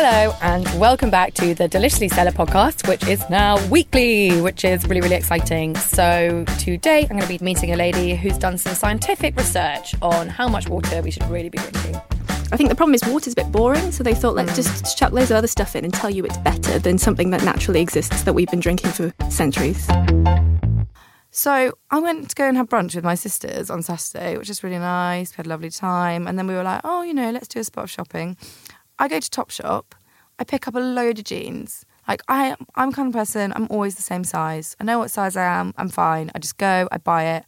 Hello, and welcome back to the Deliciously Stella podcast, which is now weekly, which is really, really exciting. So, today I'm going to be meeting a lady who's done some scientific research on how much water we should really be drinking. I think the problem is water's a bit boring, so they thought let's mm. just chuck loads of other stuff in and tell you it's better than something that naturally exists that we've been drinking for centuries. So I went to go and have brunch with my sisters on Saturday, which was really nice. We had a lovely time. And then we were like, oh, you know, let's do a spot of shopping. I go to Topshop, I pick up a load of jeans. Like I, I'm kind of person. I'm always the same size. I know what size I am. I'm fine. I just go. I buy it.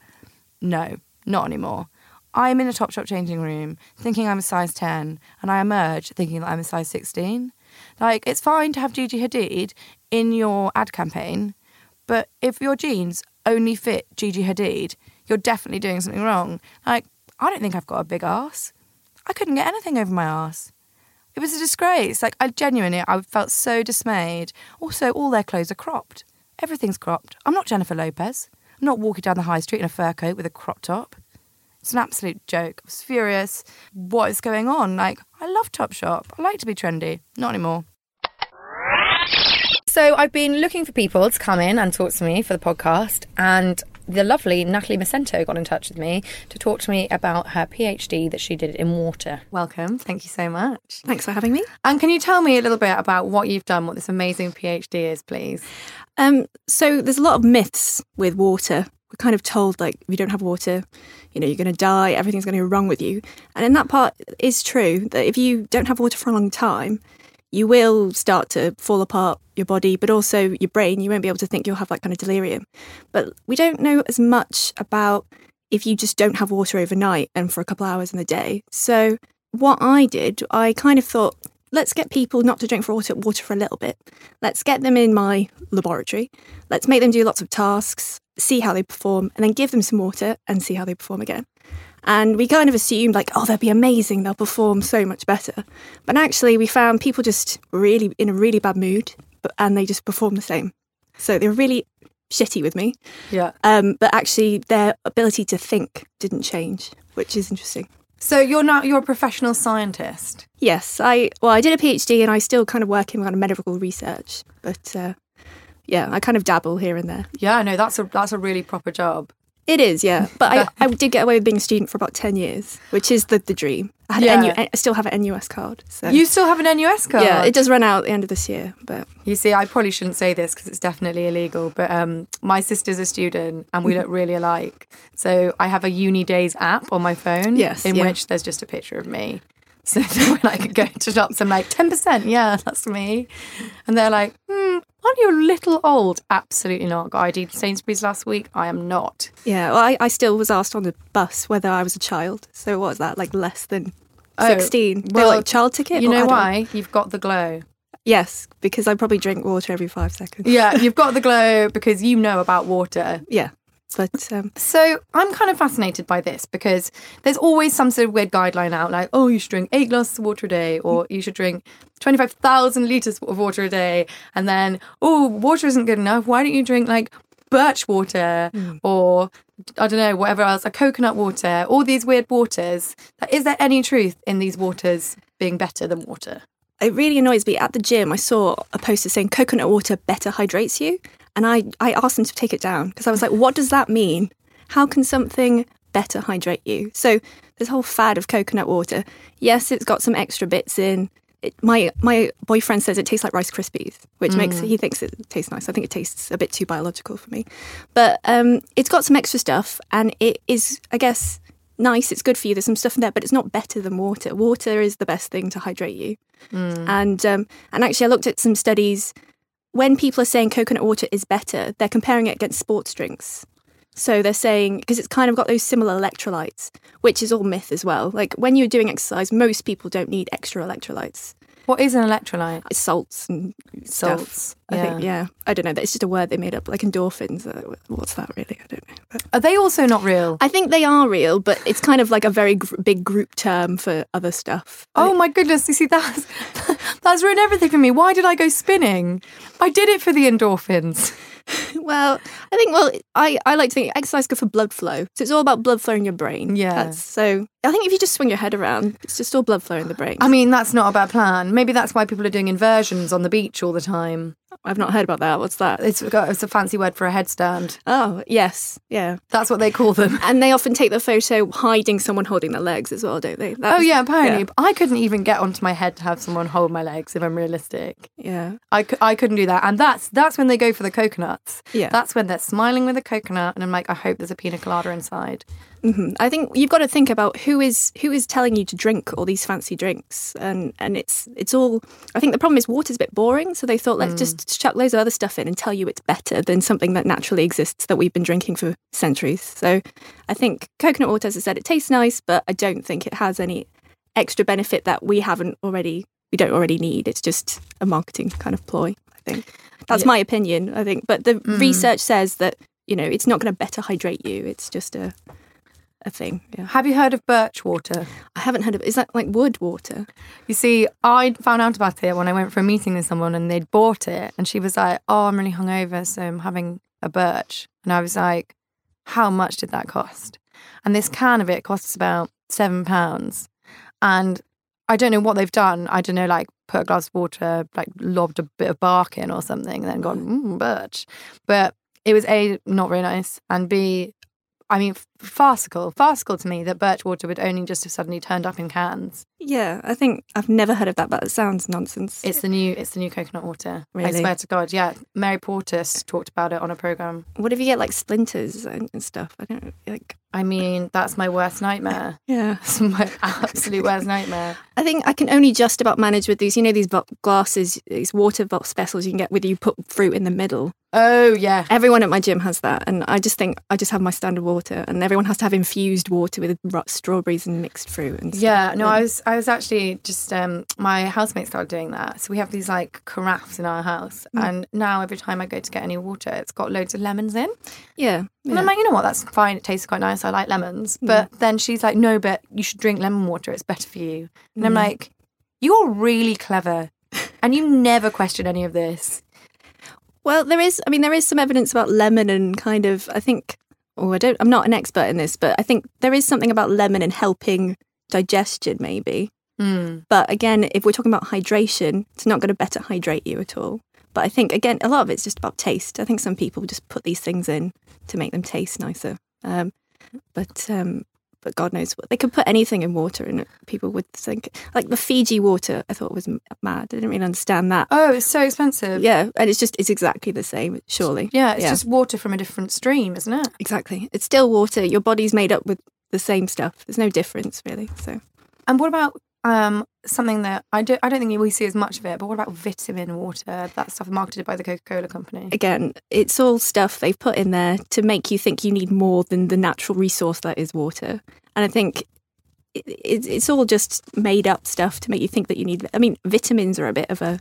No, not anymore. I'm in a Topshop changing room thinking I'm a size 10, and I emerge thinking that I'm a size 16. Like it's fine to have Gigi Hadid in your ad campaign, but if your jeans only fit Gigi Hadid, you're definitely doing something wrong. Like I don't think I've got a big ass. I couldn't get anything over my ass. It was a disgrace. Like I genuinely, I felt so dismayed. Also, all their clothes are cropped. Everything's cropped. I'm not Jennifer Lopez. I'm not walking down the high street in a fur coat with a crop top. It's an absolute joke. I was furious. What is going on? Like, I love Topshop. I like to be trendy. Not anymore. So, I've been looking for people to come in and talk to me for the podcast, and the lovely Natalie Macento got in touch with me to talk to me about her PhD that she did in water. Welcome. Thank you so much. Thanks for having me. And can you tell me a little bit about what you've done, what this amazing PhD is, please? Um, so there's a lot of myths with water. We're kind of told like if you don't have water, you know, you're going to die, everything's going to go wrong with you. And in that part is true that if you don't have water for a long time, you will start to fall apart your body, but also your brain. You won't be able to think you'll have that kind of delirium. But we don't know as much about if you just don't have water overnight and for a couple hours in the day. So what I did, I kind of thought, let's get people not to drink for water, water for a little bit. Let's get them in my laboratory. Let's make them do lots of tasks, see how they perform, and then give them some water and see how they perform again. And we kind of assumed, like, oh, they'll be amazing, they'll perform so much better. But actually, we found people just really in a really bad mood and they just perform the same. So they're really shitty with me. Yeah. Um, but actually, their ability to think didn't change, which is interesting. So you're now you're a professional scientist. Yes, I well, I did a PhD and I still kind of work in kind of medical research, but uh, yeah, I kind of dabble here and there. Yeah, no, that's a that's a really proper job. It is, yeah. But I, I did get away with being a student for about 10 years, which is the, the dream. I, had Yeah. NU, I still have an NUS card. So. You still have an NUS card. Yeah, it does run out at the end of this year, but You see, I probably shouldn't say this because it's definitely illegal, but um, my sister's a student and we look really alike. So I have a UNiDAYS app on my phone Yes, in yeah. which there's just a picture of me. So when I could go to shops, I'm like, 10%, yeah, that's me. And they're like, hmm, aren't you a little old? Absolutely not. Got ID to Sainsbury's last week. I am not. Yeah, well, I, I still was asked on the bus whether I was a child. So what was that, like less than Oh, 16? They were well, like child ticket? You know don't- why? You've got the glow. Yes, because I probably drink water every five seconds. Yeah, you've got the glow because you know about water. Yeah. But um, So I'm kind of fascinated by this because there's always some sort of weird guideline out, like, oh, you should drink eight glasses of water a day, or you should drink 25,000 litres of water a day. And then, oh, water isn't good enough. Why don't you drink like birch water or I don't know, whatever else, a coconut water, all these weird waters. Is there any truth in these waters being better than water? it really annoys me. At the gym, I saw a poster saying coconut water better hydrates you. And I, I asked them to take it down because I was like, what does that mean? How can something better hydrate you? So this whole fad of coconut water, yes, it's got some extra bits in. It, my my boyfriend says it tastes like Rice Krispies, which makes he thinks it tastes nice. I think it tastes a bit too biological for me, but um, it's got some extra stuff, and it is, I guess, nice. It's good for you. There's some stuff in there, but it's not better than water. Water is the best thing to hydrate you. And um, and actually, I looked at some studies. When people are saying coconut water is better, they're comparing it against sports drinks. So they're saying because it's kind of got those similar electrolytes, which is all myth as well. Like when you're doing exercise, most people don't need extra electrolytes. What is an electrolyte? It's salts and stuff. Salts, I think. yeah. I don't know. It's just a word they made up, like endorphins. What's that really? I don't know. But Are they also not real? I think they are real, but it's kind of like a very gr- big group term for other stuff. Oh my goodness! You see, that's that's ruined everything for me. Why did I go spinning? I did it for the endorphins. Well, I think well, I, I like to think exercise is good for blood flow. So it's all about blood flow in your brain. Yeah. That's, so I think if you just swing your head around, it's just all blood flow in the brain. I mean, that's not a bad plan. Maybe that's why people are doing inversions on the beach all the time. I've not heard about that. What's that? It's got it's a fancy word for a headstand. Oh, yes. Yeah. That's what they call them. And they often take the photo hiding someone holding their legs as well, don't they? That Oh yeah, apparently. But I couldn't even get onto my head to have someone hold my legs. If I'm realistic, Yeah. I, I couldn't do that. And that's that's when they go for the coconuts. Yeah. That's when they're smiling with a coconut, and I'm like, I hope there's a pina colada inside. Hmm I think you've got to think about who is who is telling you to drink all these fancy drinks, and and it's it's all. I think the problem is water's a bit boring, so they thought let's just chuck loads of other stuff in and tell you it's better than something that naturally exists that we've been drinking for centuries. So I think coconut water, as I said, it tastes nice, but I don't think it has any extra benefit that we haven't already we don't already need. It's just a marketing kind of ploy. I think that's my opinion. I think, but the research says that you know it's not going to better hydrate you. It's just a a thing. Yeah. Have you heard of birch water? I haven't heard of Is that like wood water? You see, I found out about it when I went for a meeting with someone and they'd bought it. And she was like, Oh, I'm really hungover, so I'm having a birch. And I was like, How much did that cost? And this can of it costs about seven pounds. And I don't know what they've done. I don't know, like put a glass of water, like lobbed a bit of bark in or something, and then gone, mm, birch. But it was A, not very nice, and B, I mean, farcical. Farcical to me that birch water would only just have suddenly turned up in cans. Yeah, I think I've never heard of that, but it sounds nonsense. It's the new it's the new coconut water. I swear to God, yeah. Mary Portas talked about it on a program. what if you get like splinters and, and stuff? I don't like. I mean, that's my worst nightmare. Yeah, It's my absolute worst nightmare. I think I can only just about manage with these. You know, these glasses, these water vessels you can get with you put fruit in the middle. Oh yeah. Everyone at my gym has that, and I just think I just have my standard water, and everyone has to have infused water with strawberries and mixed fruit and stuff. Yeah, no, I was I was actually just um my housemate started doing that. So we have these like carafes in our house mm. and now every time I go to get any water, it's got loads of lemons in. yeah, And I'm like, you know what, that's fine, it tastes quite nice. I like lemons. Mm. But then she's like, No, but you should drink lemon water, it's better for you. And I'm mm. like, You're really clever. And you never question any of this. Well, there is. I mean, there is some evidence about lemon and kind of. I think. Oh, I don't. I'm not an expert in this, but I think there is something about lemon and helping digestion, maybe. Mm. But again, if we're talking about hydration, it's not going to better hydrate you at all. But I think again, a lot of it's just about taste. I think some people just put these things in to make them taste nicer. Um, but um, but God knows what they could put anything in water, and people would think like the Fiji water. I thought was mad. I didn't really understand that. Oh, it's so expensive. Yeah, and it's just it's exactly the same. Surely. Yeah, it's just water from a different stream, isn't it? exactly. It's still water. Your body's made up with the same stuff. There's no difference really. So And what about Um, something that I don't I don't think we see as much of it. But what about vitamin water? That stuff marketed by the Coca Cola company. Again, it's all stuff they've put in there to make you think you need more than the natural resource that is water. And I think it, it, it's all just made up stuff to make you think that you need. I mean, vitamins are a bit of a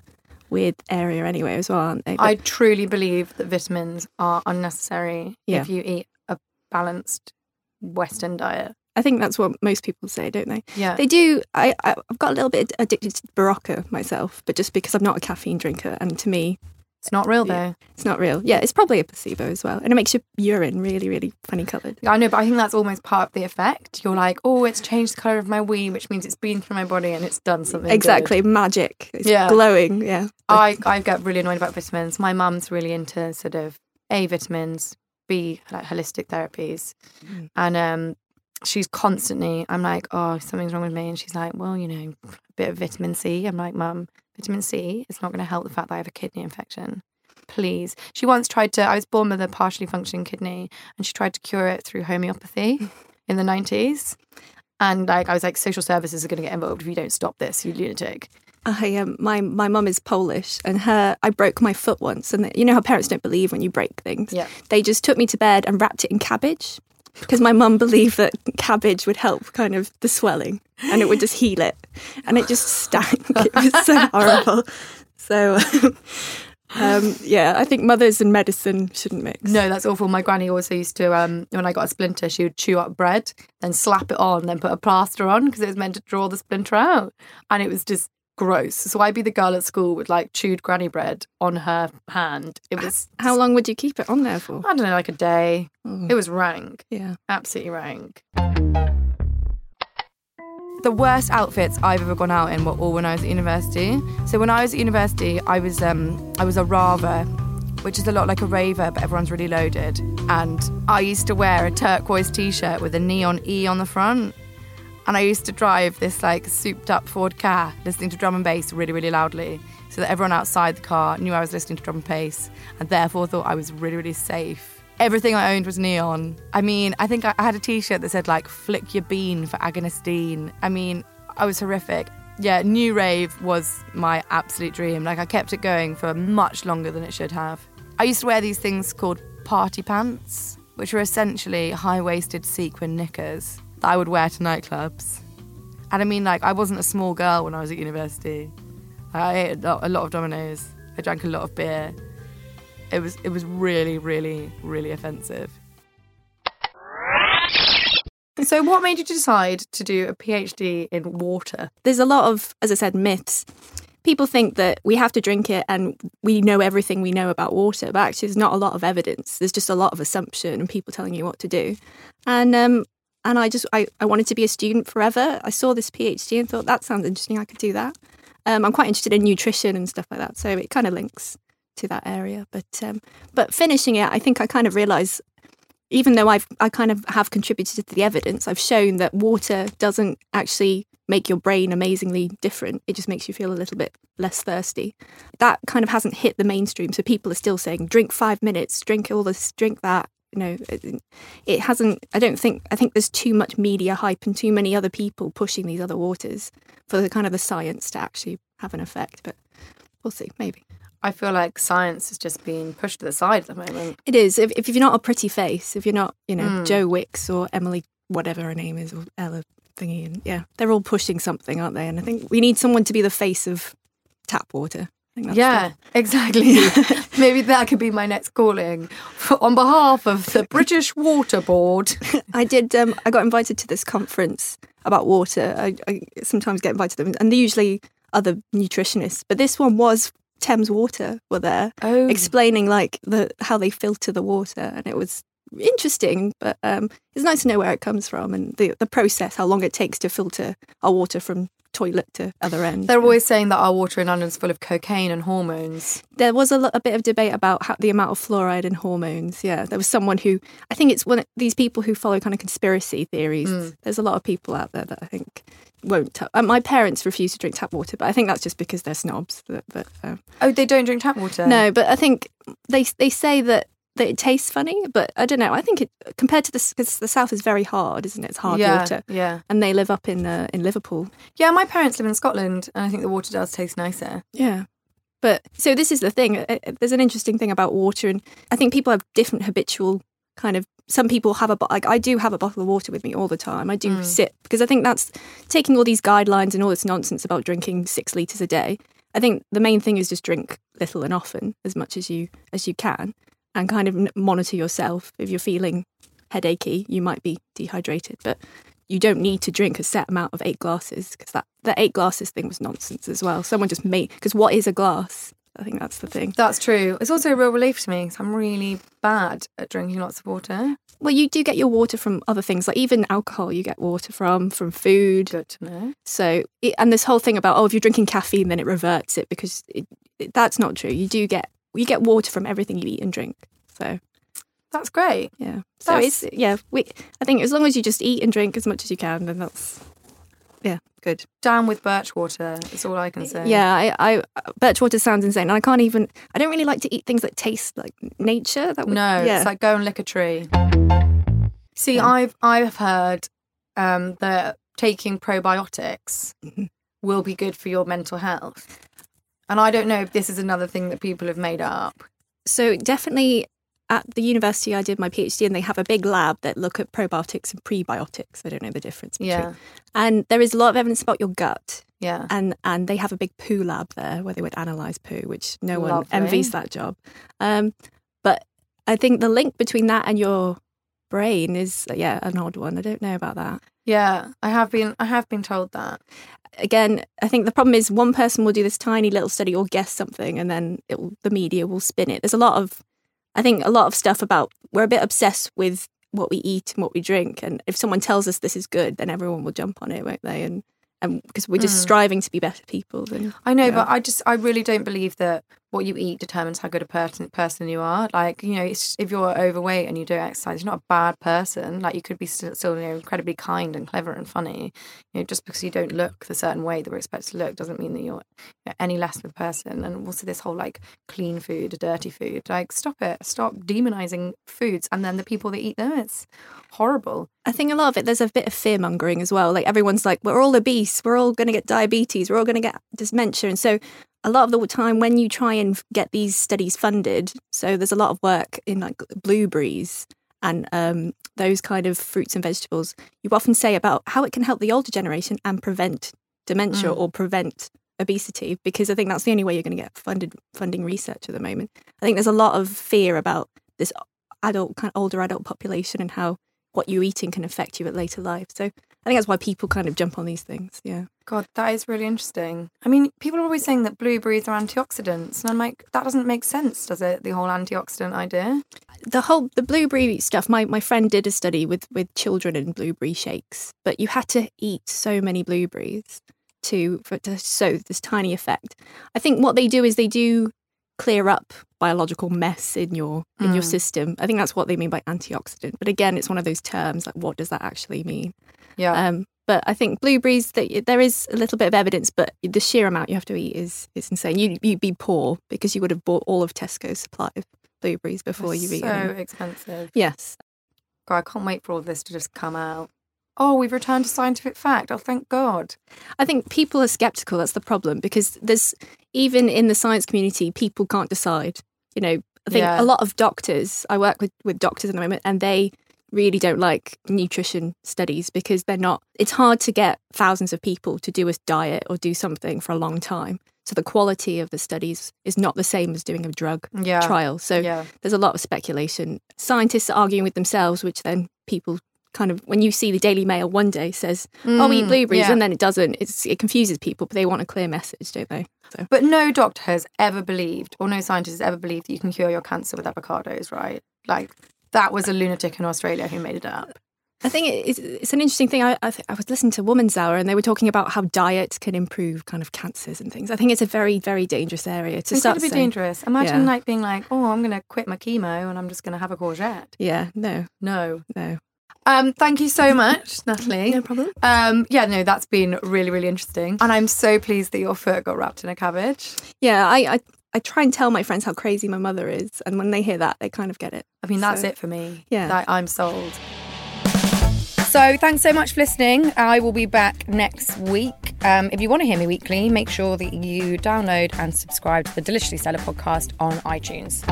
weird area anyway, as well, aren't they? But I truly believe that vitamins are unnecessary Yeah. if you eat a balanced Western diet. I think that's what most people say, don't they? Yeah. They do. I, I- I've got a little bit addicted to Berocca myself, but just because I'm not a caffeine drinker, and to me, It's not real though. it's not real. Yeah, it's probably a placebo as well, and it makes your urine really, really funny coloured. I know, but I think that's almost part of the effect. You're like, oh, it's changed the colour of my wee, which means it's been through my body and it's done something. good. Exactly, magic. It's Yeah. glowing. Yeah. I, I get really annoyed about vitamins. My mum's really into sort of A vitamins, B like holistic therapies. And um she's constantly I'm like, Oh, something's wrong with me and she's like, Well, you know, a bit of vitamin C. I'm like, Mum, vitamin C is not gonna help the fact that I have a kidney infection. Please. She once tried to I was born with a partially functioning kidney and she tried to cure it through homeopathy in the nineties. And like I was like, social services are gonna get involved if you don't stop this, you lunatic. I um, my my mum is Polish, and her I broke my foot once, and you know how parents don't believe when you break things. Yeah. They just took me to bed and wrapped it in cabbage because my mum believed that cabbage would help kind of the swelling and it would just heal it, and it just stank. it was so horrible. So. Um, yeah, I think mothers and medicine shouldn't mix. No, that's awful. My granny also used to, um, when I got a splinter, she would chew up bread, then slap it on, then put a plaster on because it was meant to draw the splinter out. And it was just gross. So I'd be the girl at school with like chewed granny bread on her hand. It was, How long would you keep it on there for? I don't know, like a day. Oh, It was rank, yeah. absolutely rank. The worst outfits I've ever gone out in were all when I was at university. So when I was at university, I was um, I was a rava, which is a lot like a raver, but everyone's really loaded. And I used to wear a turquoise t-shirt with a neon E on the front. And I used to drive this like souped up Ford car, listening to drum and bass really, really loudly, so that everyone outside the car knew I was listening to drum and bass, and therefore thought I was really, really safe. Everything I owned was neon. I mean, I think I had a T-shirt that said like "Flick your bean" for Agonistine. I mean, I was horrific. Yeah, new rave was my absolute dream. Like I kept it going for much longer than it should have. I used to wear these things called party pants, which were essentially high-waisted sequin knickers that I would wear to nightclubs. And I mean, like, I wasn't a small girl when I was at university. I ate a lot, of Domino's. I drank a lot of beer. It was, it was really, really, really offensive. So, what made you decide to do a PhD in water? there's a lot of, as I said, myths. People think that we have to drink it and we know everything we know about water, but actually, there's not a lot of evidence. There's just a lot of assumption and people telling you what to do. And um, and I just I, I wanted to be a student forever. I saw this PhD and thought that sounds interesting. I could do that. Um, I'm quite interested in nutrition and stuff like that, so it kind of links to that area. But um, but finishing it, I think I kind of realised even though I've I kind of have contributed to the evidence, I've shown that water doesn't actually make your brain amazingly different. It just makes you feel a little bit less thirsty. That kind of hasn't hit the mainstream, so people are still saying drink five minutes, drink all this, drink that. You know, it, it hasn't. I don't think. I think there's too much media hype and too many other people pushing these other waters for the kind of the science to actually have an effect. But we'll see. Maybe. I feel like science is just being pushed to the side at the moment. It is. If, if you're not a pretty face, if you're not, you know, Mm. Joe Wicks or Emily, whatever her name is, or Ella thingy, and yeah, they're all pushing something, aren't they? And I think we need someone to be the face of tap water. I think that's Yeah, exactly. Maybe that could be my next calling for, on behalf of the British Water Board. I did. Um, I got invited to this conference about water. I, I sometimes get invited to them, and they're usually other nutritionists. But this one was Thames Water were there Oh, explaining like the how they filter the water, and it was interesting. But um, it's nice to know where it comes from and the the process, how long it takes to filter our water from toilet to other end. they're always saying that our water in London's full of cocaine and hormones. there was a, lo- a bit of debate about how, the amount of fluoride in hormones. Yeah, there was someone who I think it's one of these people who follow kind of conspiracy theories. Mm. There's a lot of people out there that I think won't. ta- uh, my parents refuse to drink tap water, but I think that's just because they're snobs. But, but um, Oh, they don't drink tap water? no, but I think they they say that that it tastes funny, but I don't know. I think it compared to the because the south is very hard, isn't it? It's hard yeah, water, Yeah. and they live up in uh, in Liverpool. Yeah, my parents live in Scotland and I think the water does taste nicer. Yeah. But so this is the thing. uh, uh, There's an interesting thing about water, and I think people have different habitual kind of. Some people have a like I do have a bottle of water with me all the time. I do Mm. sip because I think that's taking all these guidelines and all this nonsense about drinking six liters a day. I think the main thing is just drink little and often as much as you as you can, and kind of monitor yourself. If you're feeling headachy, you might be dehydrated, but you don't need to drink a set amount of eight glasses because that the eight glasses thing was nonsense as well. Someone just made because what is a glass? I think that's the thing. That's true. It's also a real relief to me because I'm really bad at drinking lots of water. Well, you do get your water from other things, like even alcohol. You get water from from food. Good to know. So, it, and this whole thing about oh, if you're drinking caffeine, then it reverts it because it, it, that's not true. You do get you get water from everything you eat and drink. So That's great. yeah, so That's- it's yeah. We I think as long as you just eat and drink as much as you can, then that's yeah good. Down with birch water is all I can say. Yeah, I, I birch water sounds insane. And I can't even. I don't really like to eat things that taste like nature. That would, No, yeah. it's like go and lick a tree. See, I've I've heard um, that taking probiotics Mhm. will be good for your mental health, and I don't know if this is another thing that people have made up. So definitely at the university I did my PhD and they have a big lab that look at probiotics and prebiotics. I don't know the difference between. Yeah, And there is a lot of evidence about your gut. yeah. And and they have a big poo lab there where they would analyze poo, which no one envies that job. Um, but I think the link between that and your brain is yeah an odd one. I don't know about that. Yeah, I have been I have been told that. Again, I think the problem is one person will do this tiny little study or guess something, and then it will, the media will spin it. There's a lot of, I think, a lot of stuff about we're a bit obsessed with what we eat and what we drink, and if someone tells us this is good, then everyone will jump on it, won't they? And and because we're just Mm. striving to be better people. I know, Yeah. but I just I really don't believe that what you eat determines how good a person person you are. Like you know, if you're overweight and you don't exercise, you're not a bad person. Like you could be still, still you know incredibly kind and clever and funny. You know, just because you don't look the certain way that we're expected to look doesn't mean that you're any less of a person. And also this whole like clean food, dirty food. Like stop it. Stop demonizing foods and then the people that eat them. It's horrible. I think a lot of it there's a bit of fear mongering as well. Like everyone's like, we're all obese, we're all going to get diabetes, we're all going to get dementia, and so a lot of the time when you try and get these studies funded, so there's a lot of work in like blueberries and um, those kind of fruits and vegetables. You often say about how it can help the older generation and prevent dementia Mm. or prevent obesity, because I think that's the only way you're going to get funded funding research at the moment. I think there's a lot of fear about this adult kind of older adult population and how what you're eating can affect you at later life. So I think that's why people kind of jump on these things. Yeah. God, that is really interesting. I mean, people are always saying that blueberries are antioxidants, and I'm like, that doesn't make sense, does it? The whole antioxidant idea. The whole the blueberry stuff, my, my friend did a study with, with children and blueberry shakes, but you had to eat so many blueberries to for it to show this tiny effect. I think what they do is they do clear up biological mess in your in your Mm. system. I think that's what they mean by antioxidant. But again, it's one of those terms like what does that actually mean? Yeah. Um, but I think blueberries, that there is a little bit of evidence, but the sheer amount you have to eat is is insane. You you'd be poor because you would have bought all of Tesco's supply of blueberries before They're you eat them. so them. expensive. Yes, God, I can't wait for all this to just come out. Oh, we've returned to scientific fact. Oh, thank God. I think people are skeptical. That's the problem because there's even in the science community, people can't decide. You know, I think Yeah. a lot of doctors. I work with with doctors at the moment, and they really don't like nutrition studies because they're not. It's hard to get thousands of people to do a diet or do something for a long time. So the quality of the studies is not the same as doing a drug Yeah. trial. So Yeah. there's a lot of speculation. Scientists are arguing with themselves, which then people kind of when you see the Daily Mail one day says, "Oh, eat Mm, blueberries," yeah. and then it doesn't. It's, it confuses people, but they want a clear message, don't they? So But no doctor has ever believed, or no scientist has ever believed that you can cure your cancer with avocados, right? Like, that was a lunatic in Australia who made it up. I think it's, it's an interesting thing. I, I, th- I was listening to Woman's Hour, and they were talking about how diet can improve kind of cancers and things. I think it's a very, very dangerous area to It's start. incredibly saying- dangerous. Imagine, Yeah. like, being like, oh, I'm going to quit my chemo and I'm just going to have a courgette. Yeah, no, No. no, Um, thank you so much, Natalie. no problem. Um, yeah, no, that's been really, really interesting. And I'm so pleased that your foot got wrapped in a cabbage. Yeah, I, I I try and tell my friends how crazy my mother is, and when they hear that, they kind of get it. I mean, that's So- it for me. Yeah. Like, I'm sold. So thanks so much for listening. I will be back next week. Um, if you want to hear me weekly, make sure that you download and subscribe to the Deliciously Stella podcast on iTunes.